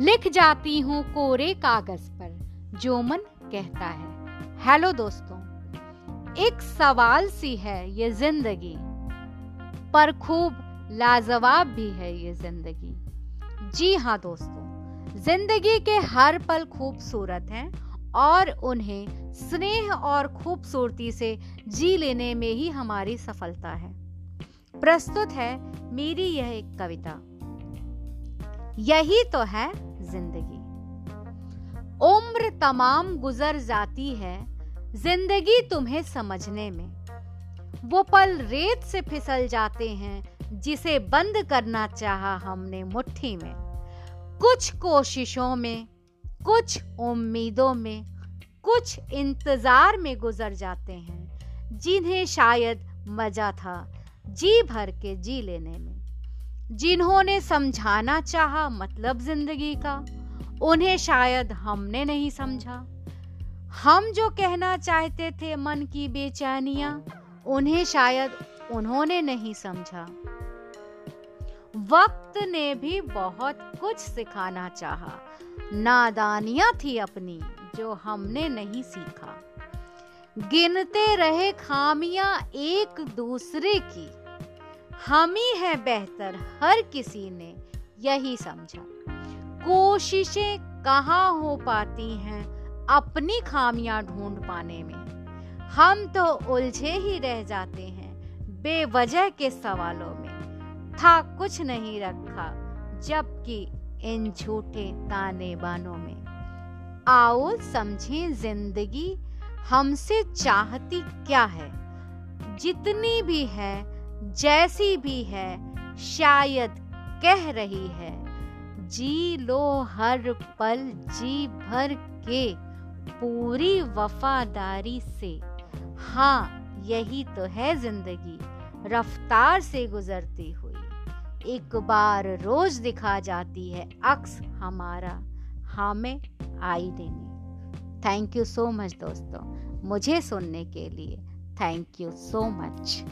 लिख जाती हूँ कोरे कागज़ पर, जो मन कहता है। हेलो दोस्तों, एक सवाल सी है ये ज़िंदगी, पर खूब लाजवाब भी है ये ज़िंदगी। जी हाँ दोस्तों, ज़िंदगी के हर पल खूबसूरत हैं और उन्हें स्नेह और खूबसूरती से जी लेने में ही हमारी सफलता है। प्रस्तुत है मेरी यह एक कविता। यही तो है ज़िंदगी। उम्र तमाम गुजर जाती है ज़िंदगी तुम्हें समझने में। वो पल रेत से फिसल जाते हैं जिसे बंद करना चाहा हमने मुट्ठी में। कुछ कोशिशों में, कुछ उम्मीदों में, कुछ इंतज़ार में गुजर जाते हैं, जिन्हें शायद मज़ा था जी भर के जी लेने में। जिन्होंने समझाना चाहा मतलब ज़िंदगी का, उन्हें शायद हमने नहीं समझा। हम जो कहना चाहते थे मन की बेचैनियाँ, उन्हें शायद उन्होंने नहीं समझा। वक्त ने भी बहुत कुछ सिखाना चाहा। नादानियाँ थी अपनी, जो हमने नहीं सीखा। गिनते रहे खामियाँ एक दूसरे की हम ही है बेहतर, हर किसी ने यही समझा। कोशिशें कहाँ हो पाती हैं अपनी खामियाँ ढूंढ पाने में? हम तो उलझे ही रह जाते हैं बेवजह के सवालों में। था कुछ नहीं रखा, जबकि इन झूठे ताने बानों में। आओ समझें ज़िंदगी हमसे चाहती क्या है? जितनी भी है जैसी भी है, शायद कह रही है, जी लो हर पल जी भर के पूरी वफादारी से। हाँ यही तो है ज़िंदगी, रफ्तार से गुजरती हुई। एक बार रोज दिखा जाती है अक्स हमारा, हमें आई देने। थैंक यू सो मच दोस्तों, मुझे सुनने के लिए थैंक यू सो मच